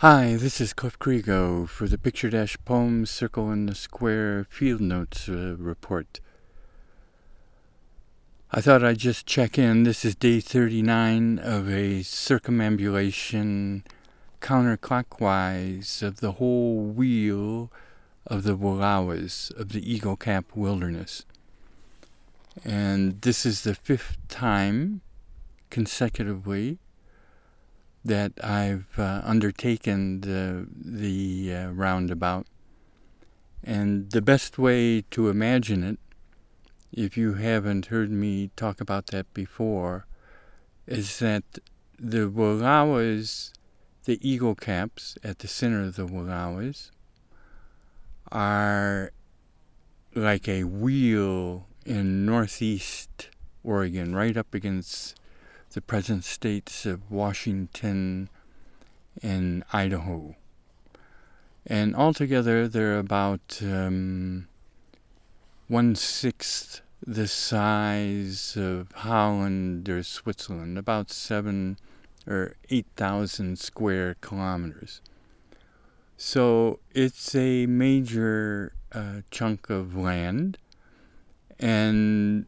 Hi, this is Cliff Crego for the Picture Dash Circle in the Square Field Notes uh, report. I thought I'd just check in. This is day 39 of a circumambulation counterclockwise of the whole wheel of the Wallowas of the Eagle Cap Wilderness. And this is the fifth time consecutively that I've uh, undertaken the, the uh, roundabout. And the best way to imagine it, if you haven't heard me talk about that before, is that the Wallowas, the eagle caps at the center of the Wallowas, are like a wheel in northeast Oregon, right up against the present states of Washington and Idaho. And altogether, they're about um, one sixth the size of Holland or Switzerland, about seven or eight thousand square kilometers. So it's a major uh, chunk of land, and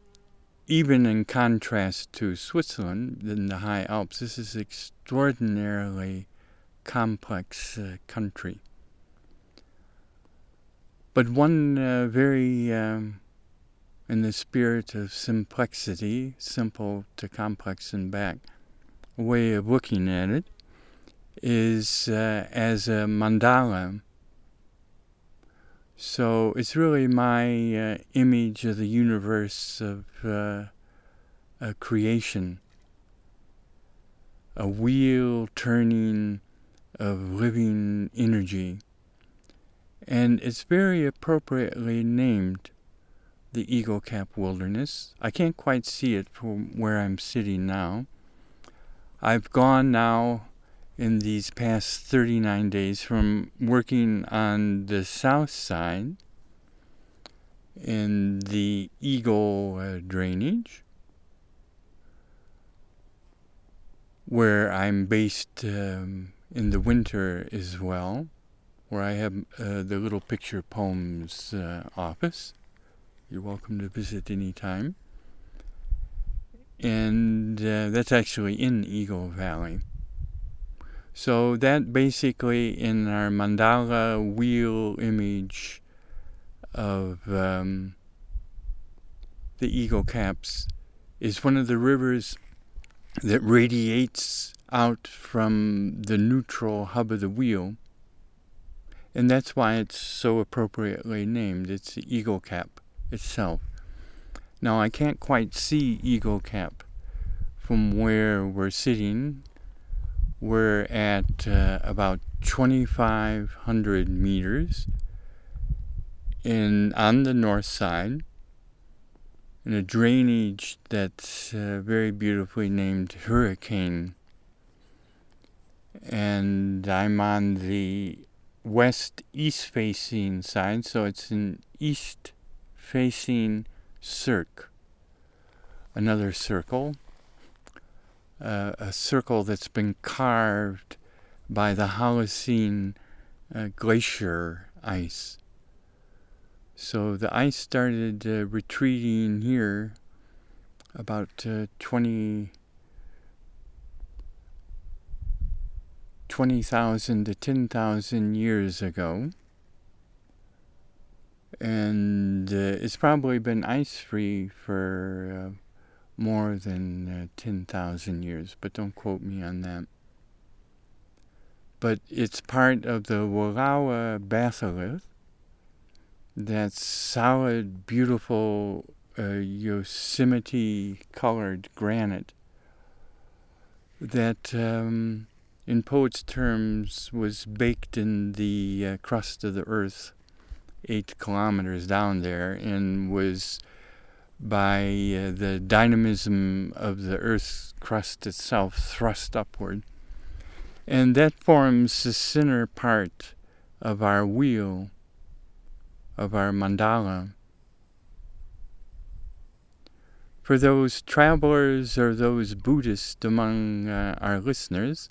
even in contrast to Switzerland in the high Alps, this is extraordinarily complex uh, country. But one uh, very, um, in the spirit of simplexity, simple to complex and back, way of looking at it is uh, as a mandala so it's really my uh, image of the universe of uh, a creation, a wheel turning of living energy. And it's very appropriately named the Eagle Cap Wilderness. I can't quite see it from where I'm sitting now. I've gone now in these past 39 days from working on the south side in the Eagle uh, drainage, where I'm based um, in the winter as well, where I have uh, the Little Picture Poems uh, office. You're welcome to visit anytime. And uh, that's actually in Eagle Valley. So that basically in our mandala wheel image of um, the eagle caps is one of the rivers that radiates out from the neutral hub of the wheel. And that's why it's so appropriately named. It's the eagle cap itself. Now I can't quite see eagle cap from where we're sitting we're at uh, about 2,500 meters in on the north side in a drainage that's uh, very beautifully named Hurricane. And I'm on the west east facing side, so it's an east facing cirque, another circle uh, a circle that's been carved by the Holocene uh, glacier ice. So the ice started uh, retreating here about uh, 20. 20,000 to 10,000 years ago. And uh, it's probably been ice free for uh, more than uh, 10,000 years, but don't quote me on that. But it's part of the Wallowa batholith, that solid, beautiful uh, Yosemite colored granite that, um, in poets' terms, was baked in the uh, crust of the earth eight kilometers down there and was by uh, the dynamism of the Earth's crust itself thrust upward. And that forms the center part of our wheel, of our mandala. For those travelers or those Buddhists among uh, our listeners,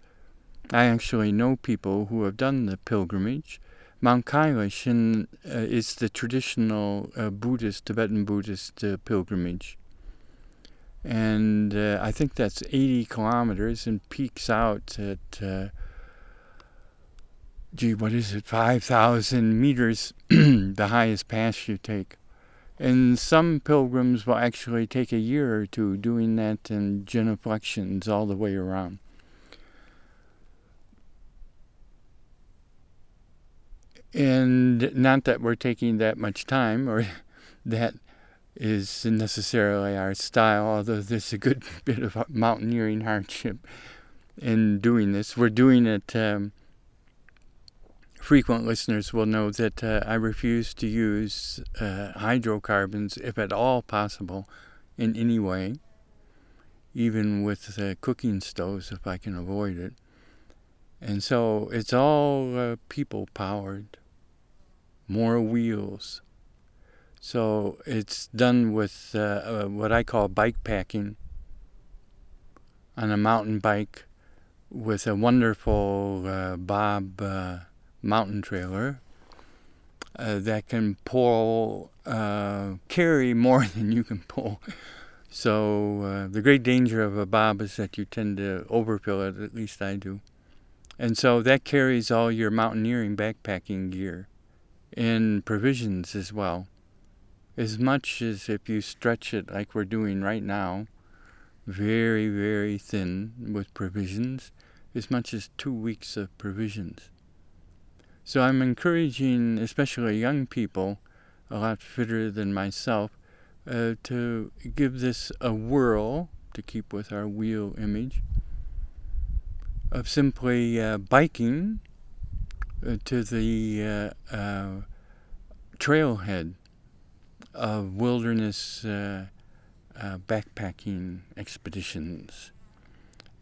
I actually know people who have done the pilgrimage. Mount Kailash uh, is the traditional uh, Buddhist, Tibetan Buddhist uh, pilgrimage. And uh, I think that's 80 kilometers and peaks out at, uh, gee, what is it, 5,000 meters, the highest pass you take. And some pilgrims will actually take a year or two doing that and genuflections all the way around. And not that we're taking that much time or that is necessarily our style, although there's a good bit of mountaineering hardship in doing this. We're doing it. Um, frequent listeners will know that uh, I refuse to use uh, hydrocarbons, if at all possible, in any way, even with uh, cooking stoves if I can avoid it. And so it's all uh, people powered, more wheels. So it's done with uh, uh, what I call bike packing on a mountain bike with a wonderful Bob mountain trailer uh, that can pull, uh, carry more than you can pull. So uh, the great danger of a bob is that you tend to overfill it, at least I do. And so that carries all your mountaineering backpacking gear and provisions as well. As much as if you stretch it like we're doing right now, very, very thin with provisions, as much as two weeks of provisions. So I'm encouraging, especially young people, a lot fitter than myself, uh, to give this a whirl, to keep with our wheel image, of simply uh, biking to the uh, uh, trailhead of wilderness uh, backpacking expeditions.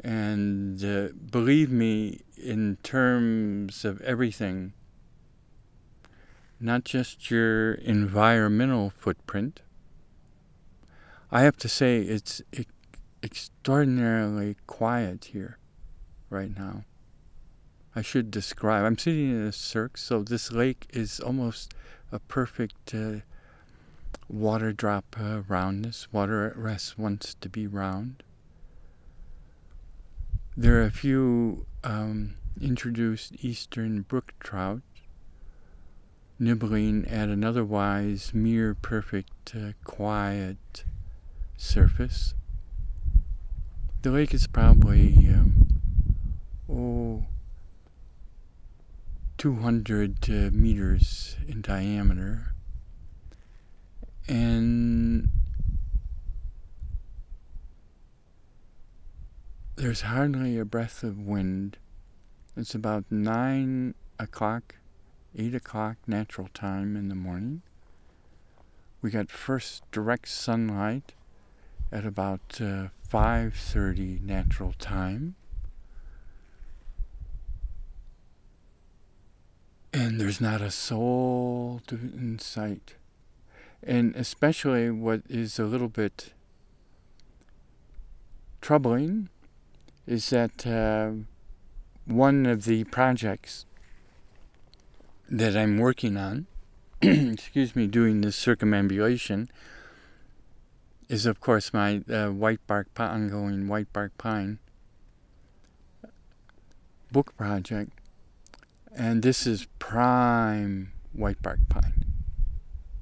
And uh, believe me, in terms of everything, not just your environmental footprint, I have to say it's extraordinarily quiet here right now. I should describe. I'm sitting in a cirque, so this lake is almost a perfect uh, water drop uh, roundness. Water at rest wants to be round. There are a few um, introduced eastern brook trout nibbling at an otherwise mere perfect, uh, quiet surface. The lake is probably, um, oh, 200 uh, meters in diameter. And There's hardly a breath of wind. It's about nine o'clock, eight o'clock natural time in the morning. We got first direct sunlight at about uh, 5:30 natural time. There's not a soul to, in sight. And especially what is a little bit troubling is that uh, one of the projects that I'm working on, excuse me, doing this circumambulation, is of course my uh, white bark ongoing white bark pine book project, and this is prime white bark pine,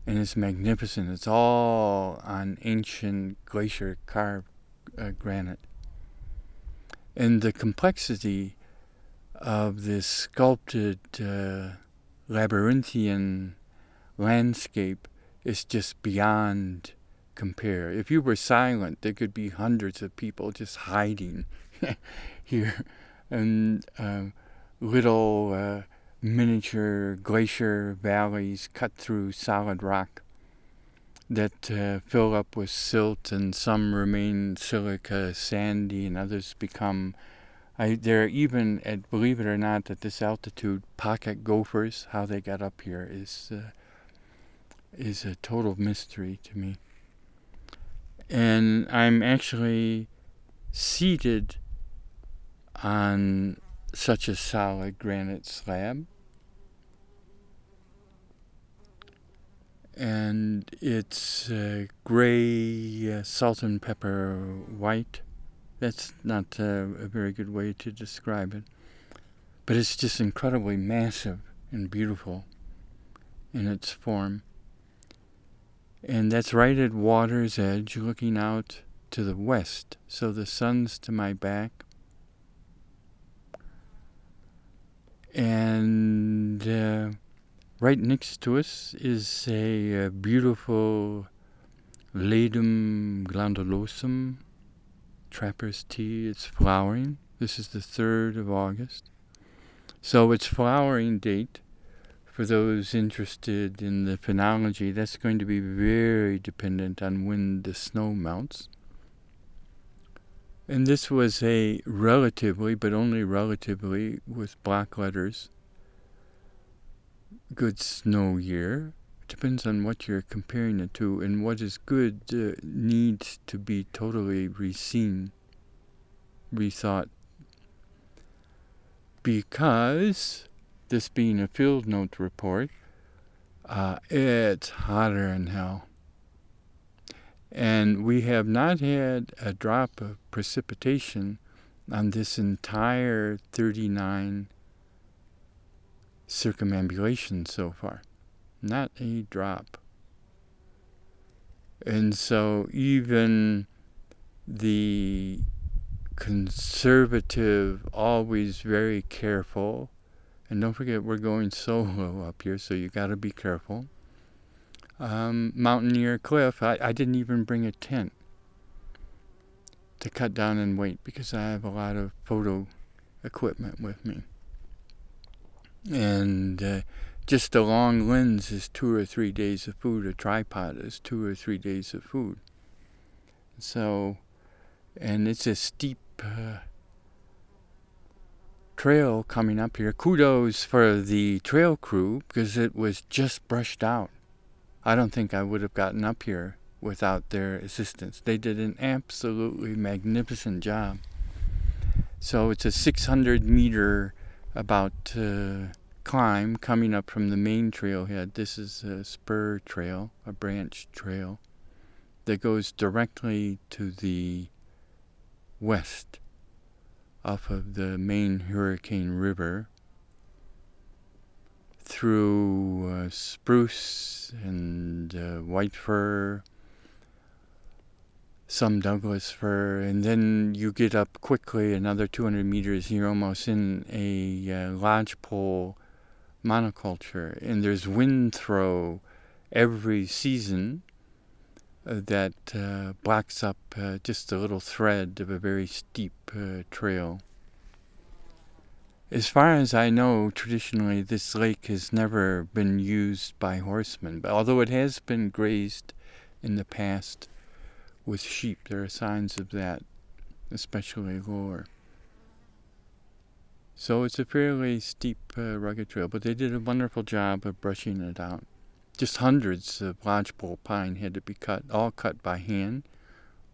and it's magnificent. It's all on ancient glacier carved uh, granite and the complexity of this sculpted uh, labyrinthian landscape is just beyond compare. If you were silent, there could be hundreds of people just hiding here, and uh, little uh, miniature glacier valleys cut through solid rock that uh, fill up with silt, and some remain silica, sandy, and others become. I, there are even, at, believe it or not, at this altitude, pocket gophers. How they got up here is uh, is a total mystery to me. And I'm actually seated on such a solid granite slab. And it's uh, gray, uh, salt and pepper white. That's not uh, a very good way to describe it. But it's just incredibly massive and beautiful in its form. And that's right at water's edge, looking out to the west. So the sun's to my back. And uh, right next to us is a, a beautiful Ledum glandulosum trapper's tea. It's flowering. This is the 3rd of August. So its flowering date for those interested in the phenology, that's going to be very dependent on when the snow melts. And this was a relatively, but only relatively, with black letters, good snow year. Depends on what you're comparing it to, and what is good uh, needs to be totally reseen, rethought. Because this being a field note report, uh, it's hotter than hell. And we have not had a drop of precipitation on this entire 39 circumambulation so far. Not a drop. And so even the conservative, always very careful, and don't forget, we're going solo up here, so you got to be careful. Um, Mountaineer Cliff, I, I didn't even bring a tent to cut down and wait because I have a lot of photo equipment with me. And uh, just a long lens is two or three days of food. A tripod is two or three days of food. So, and it's a steep uh, trail coming up here. Kudos for the trail crew because it was just brushed out. I don't think I would have gotten up here without their assistance. They did an absolutely magnificent job. So it's a 600 meter about climb coming up from the main trailhead. This is a spur trail, a branch trail that goes directly to the west off of the main Hurricane River through uh, spruce and uh, white fir, some Douglas fir, and then you get up quickly another 200 meters. You're almost in a uh, lodgepole monoculture, and there's wind throw every season uh, that uh, blacks up uh, just a little thread of a very steep trail. As far as I know, traditionally this lake has never been used by horsemen, but although it has been grazed in the past with sheep, there are signs of that, especially lower. So it's a fairly steep, uh, rugged trail, but they did a wonderful job of brushing it out. Just hundreds of lodgepole pine had to be cut, all cut by hand.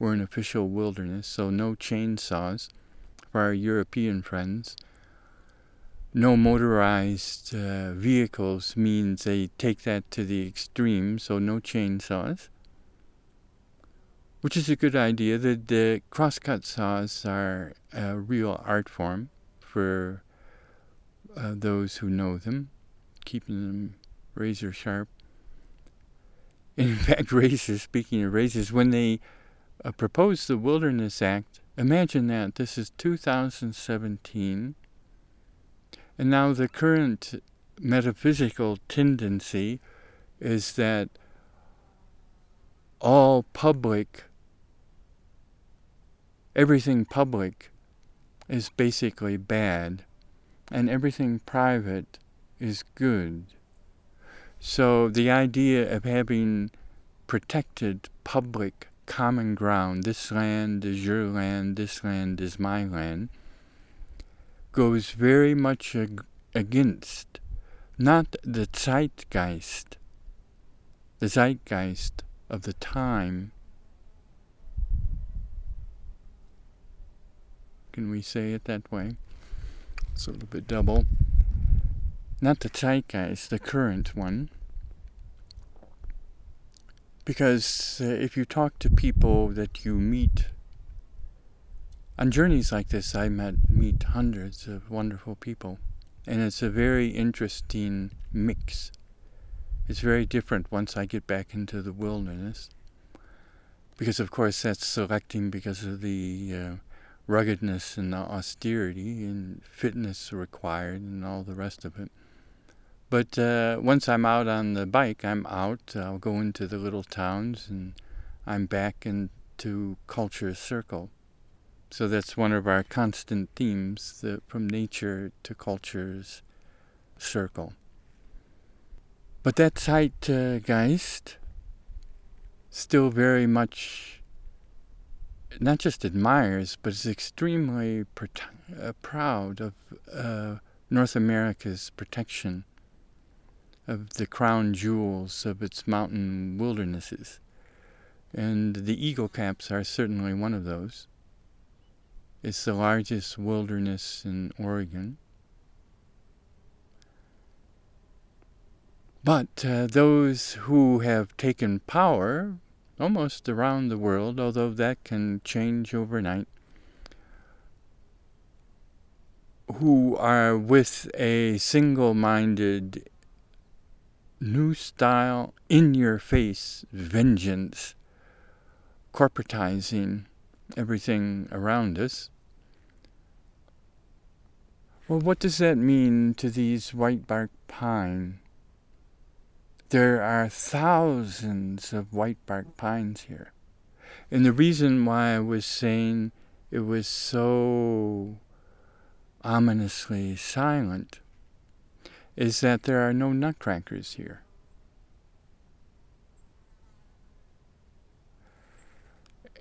We're in official wilderness, so no chainsaws for our European friends. No motorized uh, vehicles means they take that to the extreme, so no chainsaws. Which is a good idea. The, the crosscut saws are a real art form for uh, those who know them, keeping them razor sharp. In fact, razors, speaking of razors, when they uh, proposed the Wilderness Act, imagine that this is 2017, and now the current metaphysical tendency is that all public, everything public is basically bad, and everything private is good. So the idea of having protected public common ground, this land is your land, this land is my land, goes very much ag- against not the zeitgeist, the zeitgeist of the time. Can we say it that way? It's a little bit double. Not the zeitgeist, the current one. Because uh, if you talk to people that you meet on journeys like this, I met meet hundreds of wonderful people, and it's a very interesting mix. It's very different once I get back into the wilderness, because of course that's selecting because of the uh, ruggedness and the austerity and fitness required and all the rest of it. But uh, once I'm out on the bike, I'm out. I'll go into the little towns and I'm back into culture circle. So that's one of our constant themes, the, from nature to culture's circle. But that Zeitgeist still very much not just admires, but is extremely uh, proud of uh, North America's protection of the crown jewels of its mountain wildernesses. And the Eagle Caps are certainly one of those. It's the largest wilderness in Oregon. But uh, those who have taken power almost around the world, although that can change overnight, who are with a single minded, new style, in your face vengeance, corporatizing everything around us. Well, what does that mean to these white bark pine? There are thousands of white bark pines here. And the reason why I was saying it was so ominously silent is that there are no nutcrackers here.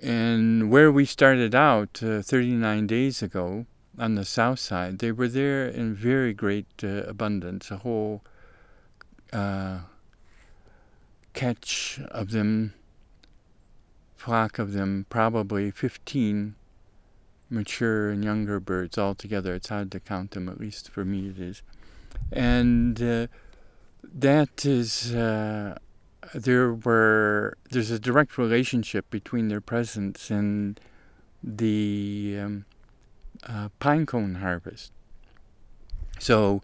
And where we started out uh, 39 days ago, on the south side, they were there in very great uh, abundance, a whole uh, catch of them, flock of them, probably 15 mature and younger birds altogether. It's hard to count them, at least for me it is. And uh, that is, uh, there were, there's a direct relationship between their presence and the um, uh, pine cone harvest. So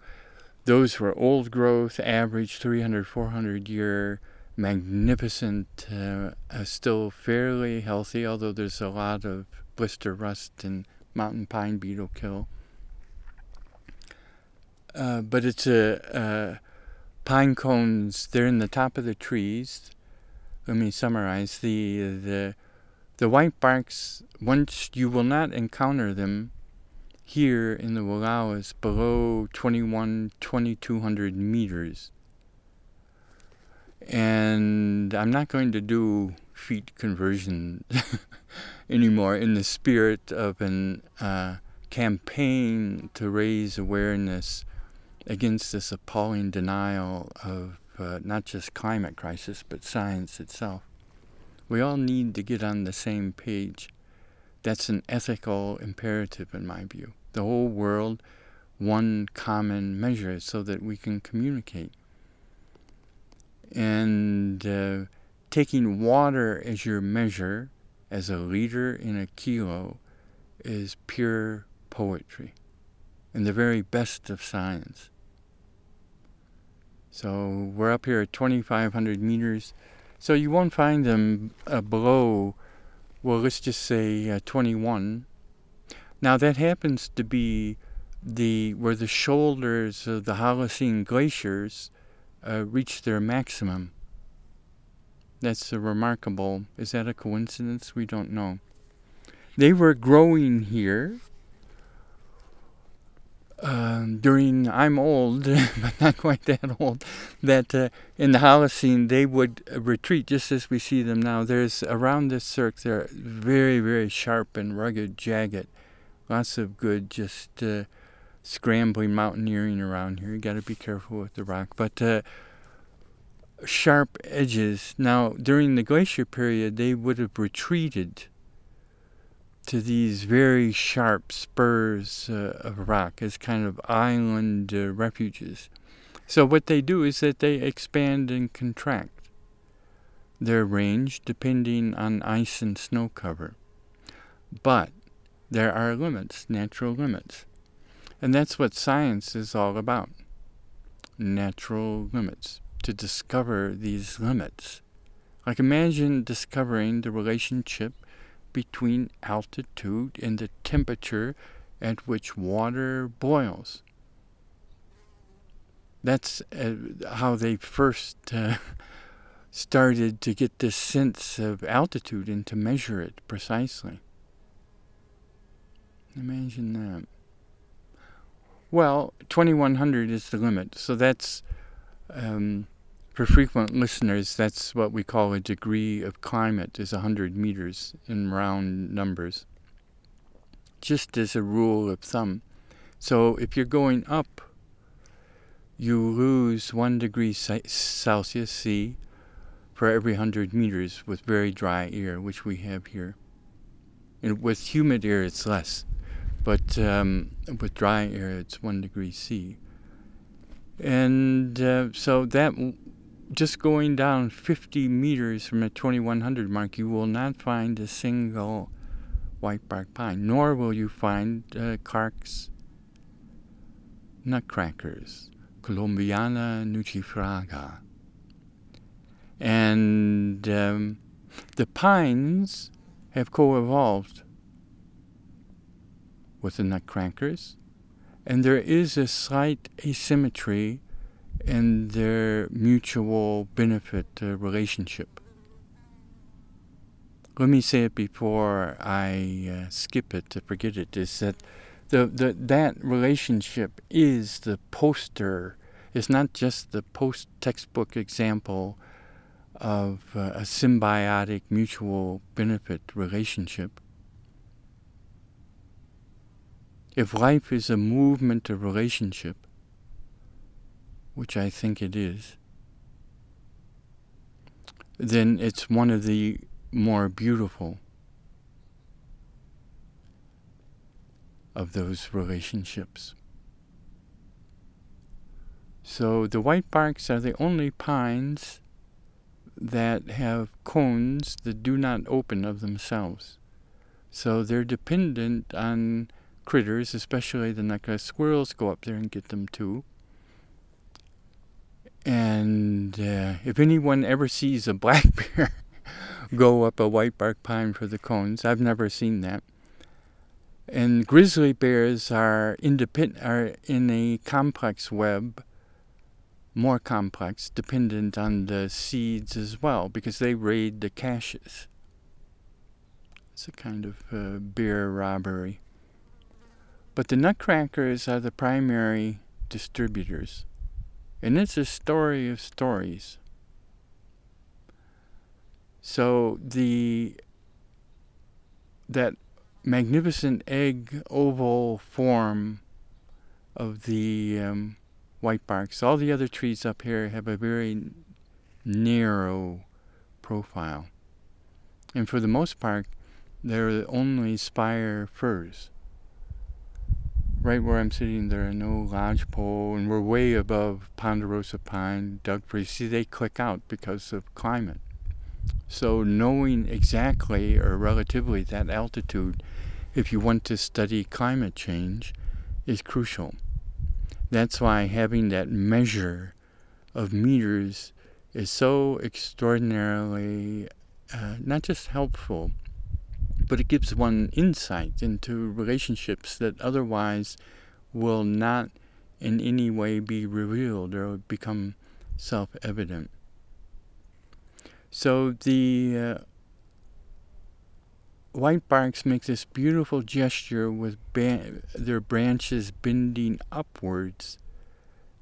those were old growth, average 300, 400 year, magnificent, uh, uh, still fairly healthy, although there's a lot of blister rust and mountain pine beetle kill. Uh, but it's a pine cones. They're in the top of the trees. Let me summarize the the the white barks. Once you will not encounter them here in the Wallowas below 21, 2200 meters. And I'm not going to do feet conversion anymore in the spirit of an uh, campaign to raise awareness against this appalling denial of uh, not just climate crisis but science itself. We all need to get on the same page. That's an ethical imperative in my view the whole world one common measure so that we can communicate. And uh, taking water as your measure, as a liter in a kilo, is pure poetry and the very best of science. So we're up here at 2,500 meters. So you won't find them uh, below, well, let's just say uh, 21 now that happens to be the where the shoulders of the Holocene glaciers uh, reach their maximum. That's a remarkable. Is that a coincidence? We don't know. They were growing here um, during. I'm old, but not quite that old. That uh, in the Holocene they would retreat just as we see them now. There's around this cirque. They're very, very sharp and rugged, jagged lots of good just uh, scrambling mountaineering around here. You got to be careful with the rock, but uh, sharp edges. Now, during the glacier period, they would have retreated to these very sharp spurs uh, of rock as kind of island uh, refuges. So what they do is that they expand and contract their range depending on ice and snow cover. But there are limits, natural limits. And that's what science is all about natural limits, to discover these limits. Like imagine discovering the relationship between altitude and the temperature at which water boils. That's uh, how they first uh, started to get this sense of altitude and to measure it precisely. Imagine that. Well, 2100 is the limit, so that's um, for frequent listeners, that's what we call a degree of climate, is 100 meters in round numbers. Just as a rule of thumb. So if you're going up, you lose 1 degree Celsius C for every 100 meters with very dry air, which we have here. And with humid air, it's less. But um, with dry air, it's 1 degree C. And uh, so that just going down 50 meters from the 2100 mark, you will not find a single white bark pine, nor will you find uh, Clark's nutcrackers, Columbiana nucifraga. And um, the pines have co evolved with the nutcrackers, and there is a slight asymmetry in their mutual benefit uh, relationship. Let me say it before I uh, skip it to forget it is that the, the, that relationship is the poster, it's not just the post textbook example of uh, a symbiotic mutual benefit relationship. If life is a movement of relationship, which I think it is, then it's one of the more beautiful of those relationships. So the white barks are the only pines that have cones that do not open of themselves. So they're dependent on critters, especially the necklace squirrels go up there and get them too. And uh, if anyone ever sees a black bear go up a white bark pine for the cones, I've never seen that. And grizzly bears are independent, are in a complex web, more complex, dependent on the seeds as well, because they raid the caches. It's a kind of uh, bear robbery. But the nutcrackers are the primary distributors. And it's a story of stories. So the that magnificent egg oval form of the um, white barks. All the other trees up here have a very narrow profile. And for the most part, they're only spire firs right where I'm sitting, there are no lodgepole, and we're way above ponderosa pine, Douglas. See, they click out because of climate. So knowing exactly or relatively that altitude, if you want to study climate change, is crucial. That's why having that measure of meters is so extraordinarily uh, not just helpful, but it gives one insight into relationships that otherwise will not in any way be revealed or become self evident. So the uh, white barks make this beautiful gesture with their branches bending upwards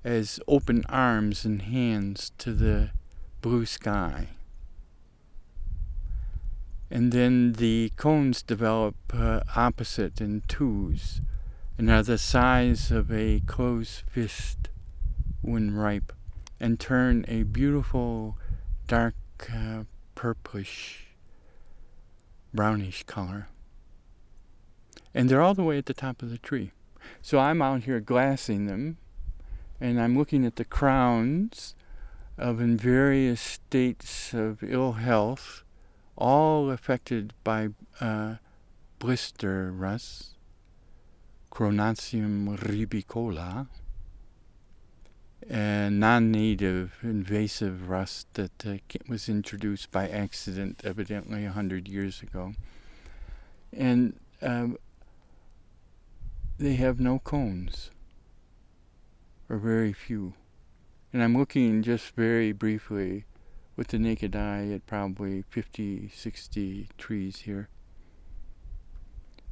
as open arms and hands to the blue sky and then the cones develop uh, opposite in twos and are the size of a closed fist when ripe and turn a beautiful dark uh, purplish brownish color And they're all the way at the top of the tree. So I'm out here glassing them, and I'm looking at the crowns of in various states of ill health, all affected by uh, blister rust, Cronartium ribicola, a non-native invasive rust that uh, was introduced by accident, evidently a hundred years ago, and um, they have no cones, or very few. And I'm looking just very briefly with the naked eye at probably 50, 60 trees here.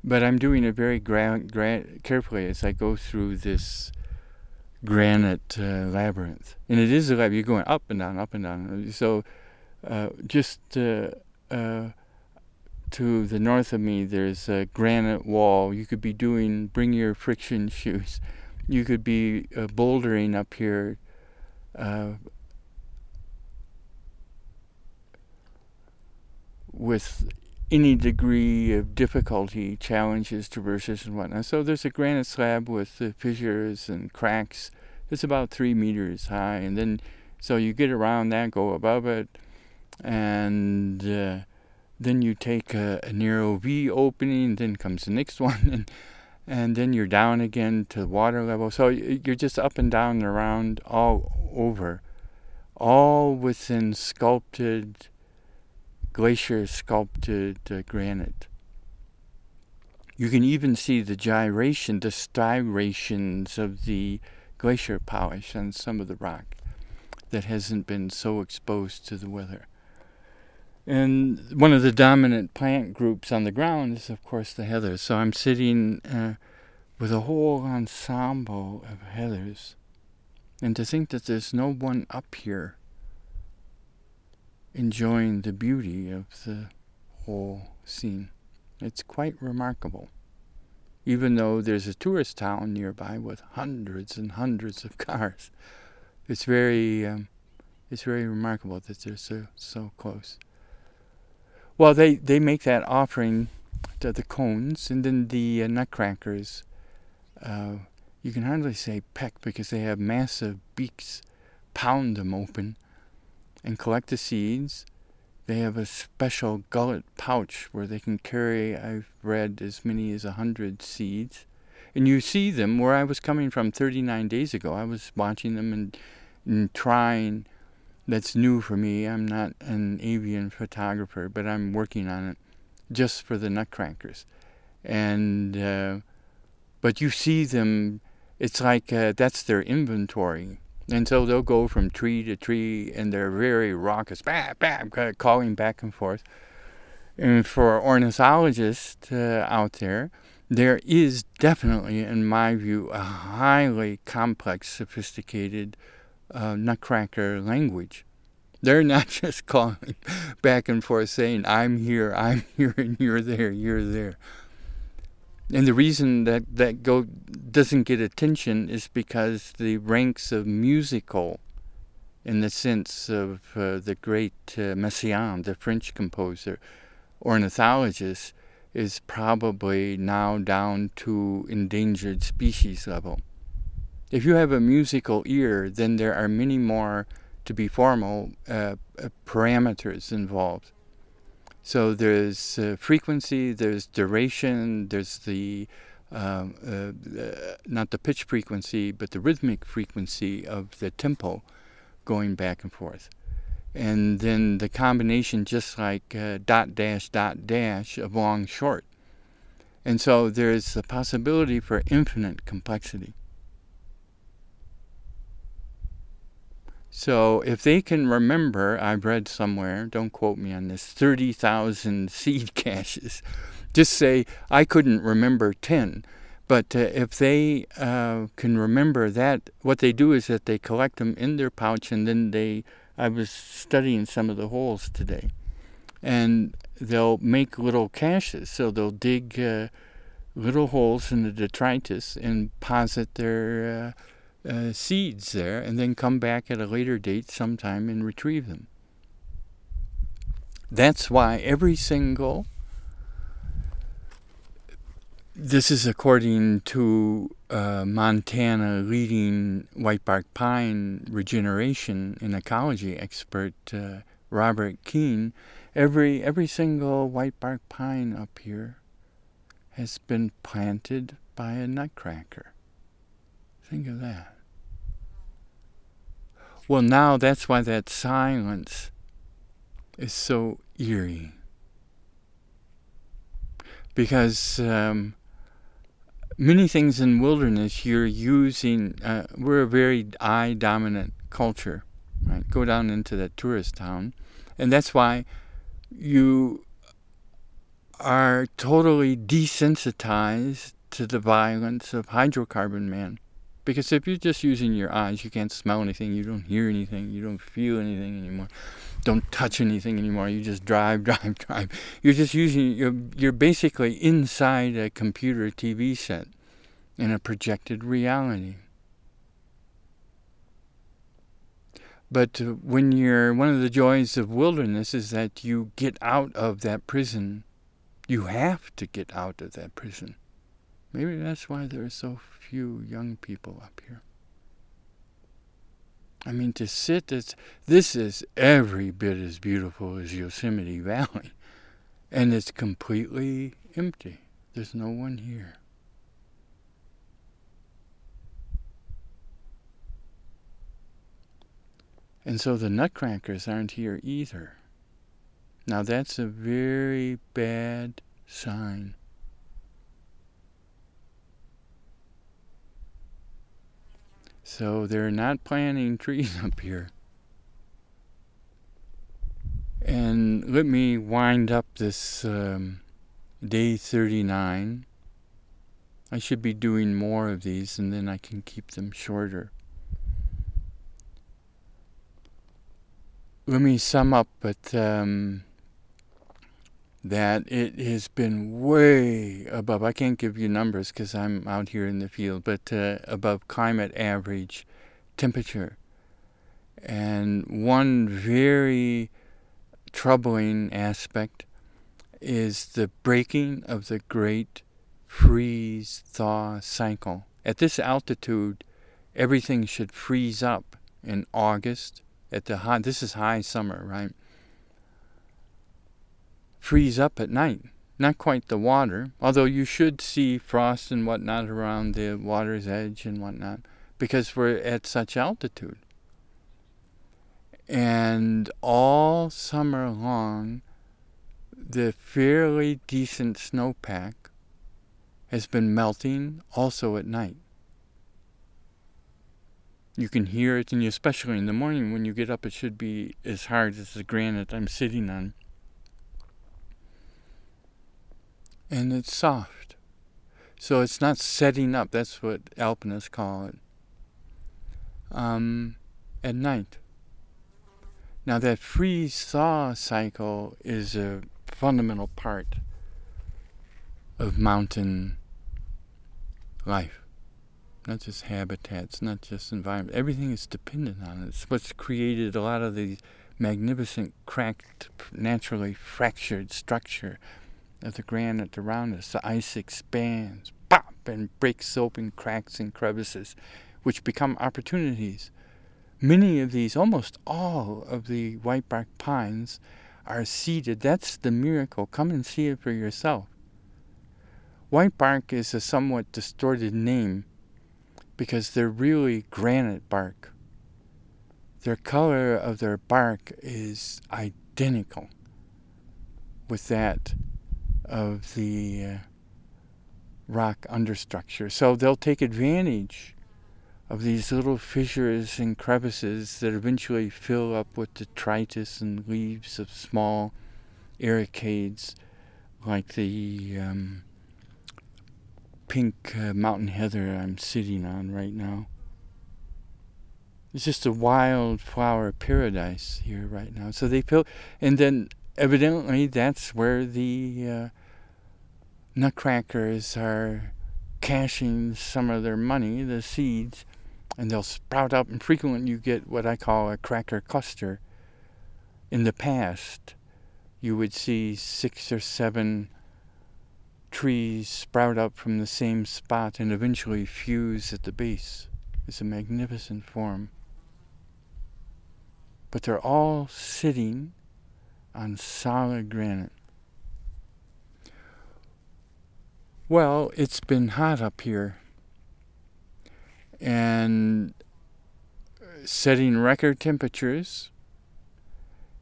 But I'm doing it very gra- gra- carefully as I go through this granite uh, labyrinth. And it is a labyrinth. You're going up and down, up and down. So uh, just uh, uh to the north of me, there's a granite wall. You could be doing, bring your friction shoes. You could be uh, bouldering up here. With any degree of difficulty, challenges, traverses, and whatnot. So there's a granite slab with fissures and cracks. It's about three meters high, and then so you get around that, go above it, and uh, then you take a, a, narrow V opening. Then comes the next one, and and then you're down again to water level. So you're just up and down and around all over, all within sculpted glacier sculpted uh, granite. You can even see the gyration, the striations of the glacier polish on some of the rock that hasn't been so exposed to the weather. And one of the dominant plant groups on the ground is, of course, the heather. So I'm sitting uh, with a whole ensemble of heathers. And to think that there's no one up here enjoying the beauty of the whole scene. It's quite remarkable. Even though there's a tourist town nearby with hundreds and hundreds of cars, it's very, um, it's very remarkable that they're so so close. Well, they they make that offering to the cones, and then the uh, nutcrackers. Uh, you can hardly say peck because they have massive beaks, pound them open, and collect the seeds. They have a special gullet pouch where they can carry, I've read, as many as a hundred seeds. And you see them where I was coming from 39 days ago. I was watching them and, and trying. That's new for me. I'm not an avian photographer, but I'm working on it just for the nutcrackers. And, uh, but you see them, it's like uh, that's their inventory and so they'll go from tree to tree and they're very raucous, bam, bam, calling back and forth. And for ornithologists uh, out there, there is definitely, in my view, a highly complex, sophisticated uh, nutcracker language. They're not just calling back and forth saying, I'm here, I'm here, and you're there, you're there. And the reason that that go doesn't get attention is because the ranks of musical, in the sense of uh, the great uh, Messiaen, the French composer, ornithologist, is probably now down to endangered species level. If you have a musical ear, then there are many more, to be formal, uh, uh parameters involved. So there's uh, frequency, there's duration, there's the um, uh, not the pitch frequency, but the rhythmic frequency of the tempo going back and forth. And then the combination, just like uh, dot dash dot dash of long short. And so there's the possibility for infinite complexity. So if they can remember, I've read somewhere, don't quote me on this, 30,000 seed caches, just say, I couldn't remember 10. But uh, if they uh, can remember that, what they do is that they collect them in their pouch and then they, I was studying some of the holes today, and they'll make little caches. So they'll dig uh, little holes in the detritus and posit their uh, seeds there and then come back at a later date sometime and retrieve them. That's why every single this is according to uh, Montana leading whitebark pine regeneration and ecology expert uh, Robert Keane. Every every single whitebark pine up here has been planted by a nutcracker. Think of that. Well, now that's why that silence is so eerie. Because um, many things in wilderness you're using, uh, we're a very eye dominant culture, right? Go down into that tourist town. And that's why you are totally desensitized to the violence of hydrocarbon man. Because if you're just using your eyes, you can't smell anything, you don't hear anything, you don't feel anything anymore, don't touch anything anymore. You just drive, drive, drive. You're just using you're you're basically inside a computer TV set in a projected reality. But when you're one of the joys of wilderness is that you get out of that prison. You have to get out of that prison. Maybe that's why there are so few young people up here. I mean, to sit, it's, this is every bit as beautiful as Yosemite Valley. And it's completely empty. There's no one here. And so the nutcrackers aren't here either. Now that's a very bad sign. So they're not planting trees up here. And let me wind up this um, day 39. I should be doing more of these and then I can keep them shorter. Let me sum up but um, that it has been way above, I can't give you numbers because I'm out here in the field, but uh, above climate average temperature. And one very troubling aspect is the breaking of the great freeze thaw cycle. At this altitude, everything should freeze up in August at the high this is high summer, right? Freeze up at night. Not quite the water, although you should see frost and whatnot around the water's edge and whatnot, because we're at such altitude. And all summer long, the fairly decent snowpack has been melting also at night. You can hear it, and especially in the morning when you get up, it should be as hard as the granite I'm sitting on. And it's soft. So it's not setting up. That's what alpinists call it. Um, at night. Now that freeze-thaw cycle is a fundamental part of mountain life. Not just habitats, not just environment. Everything is dependent on it. It's what's created a lot of the magnificent, cracked, naturally fractured structure of the granite around us, the ice expands, pop, and breaks open cracks and crevices, which become opportunities. Many of these, almost all of the white bark pines, are seeded. That's the miracle. Come and see it for yourself. White bark is a somewhat distorted name because they're really granite bark. Their color of their bark is identical with that of the uh, rock understructure. So they'll take advantage of these little fissures and crevices that eventually fill up with detritus and leaves of small ericads like the um, pink uh, mountain heather I'm sitting on right now. It's just a wildflower paradise here right now. So they fill, and then evidently that's where the uh, nutcrackers are cashing some of their money, the seeds, and they'll sprout up. And frequently, you get what I call a cracker cluster. In the past, you would see six or seven trees sprout up from the same spot and eventually fuse at the base. It's a magnificent form. But they're all sitting on solid granite. Well, it's been hot up here. And setting record temperatures.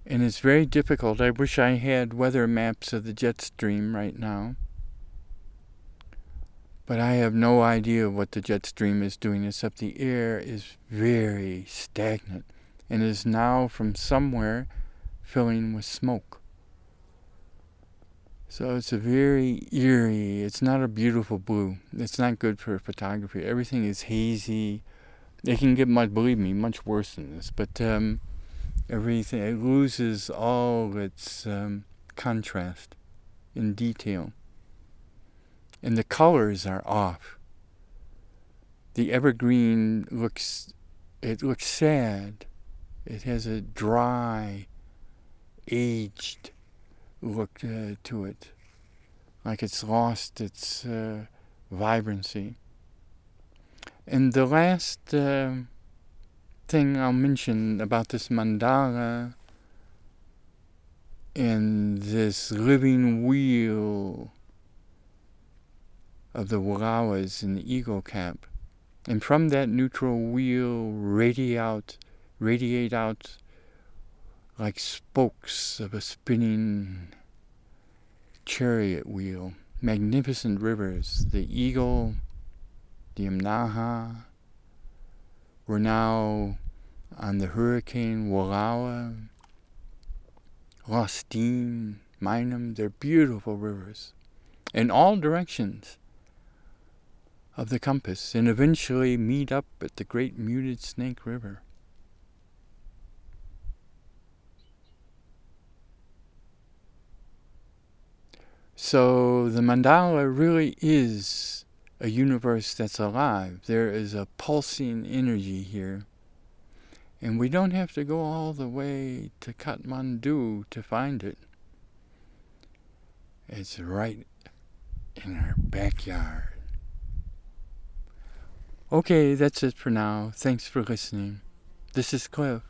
And it's very difficult. I wish I had weather maps of the jet stream right now. But I have no idea what the jet stream is doing, except the air is very stagnant and is now from somewhere filling with smoke. So it's a very eerie, it's not a beautiful blue. It's not good for photography. Everything is hazy. It can get much, believe me, much worse than this. But um, everything, it loses all its um, contrast in detail and the colors are off. The evergreen looks it looks sad. It has a dry, aged look uh, to it, like it's lost its uh, vibrancy. And the last uh, thing I'll mention about this mandala and this living wheel of the Wallowas in the eagle cap. And from that neutral wheel radiate out, radiate out like spokes of a spinning chariot wheel, magnificent rivers. The Eagle, the Imnaha, we're now on the Hurricane Wallowa, Lostine, Minam. They're beautiful rivers in all directions of the compass and eventually meet up at the great muted Snake River. So the mandala really is a universe that's alive. There is a pulsing energy here. And we don't have to go all the way to Kathmandu to find it. It's right in our backyard. Okay, that's it for now. Thanks for listening. This is Cliff.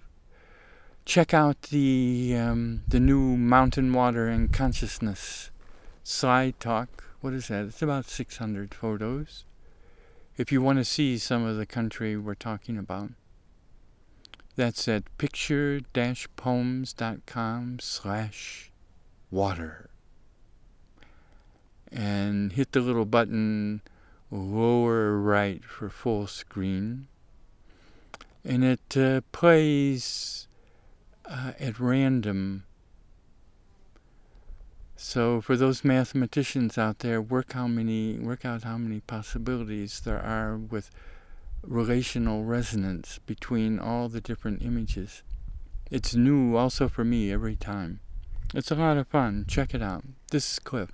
Check out the um, the new Mountain Water and Consciousness slide talk. What is that? It's about 600 photos. If you want to see some of the country we're talking about, that's at picture-poems.com slash water. And hit the little button lower right for full screen. And it uh, plays uh, at random. So for those mathematicians out there, work how many work out how many possibilities there are with relational resonance between all the different images. It's new also for me every time. It's a lot of fun. Check it out. This is Cliff.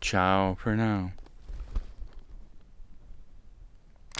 Ciao for now.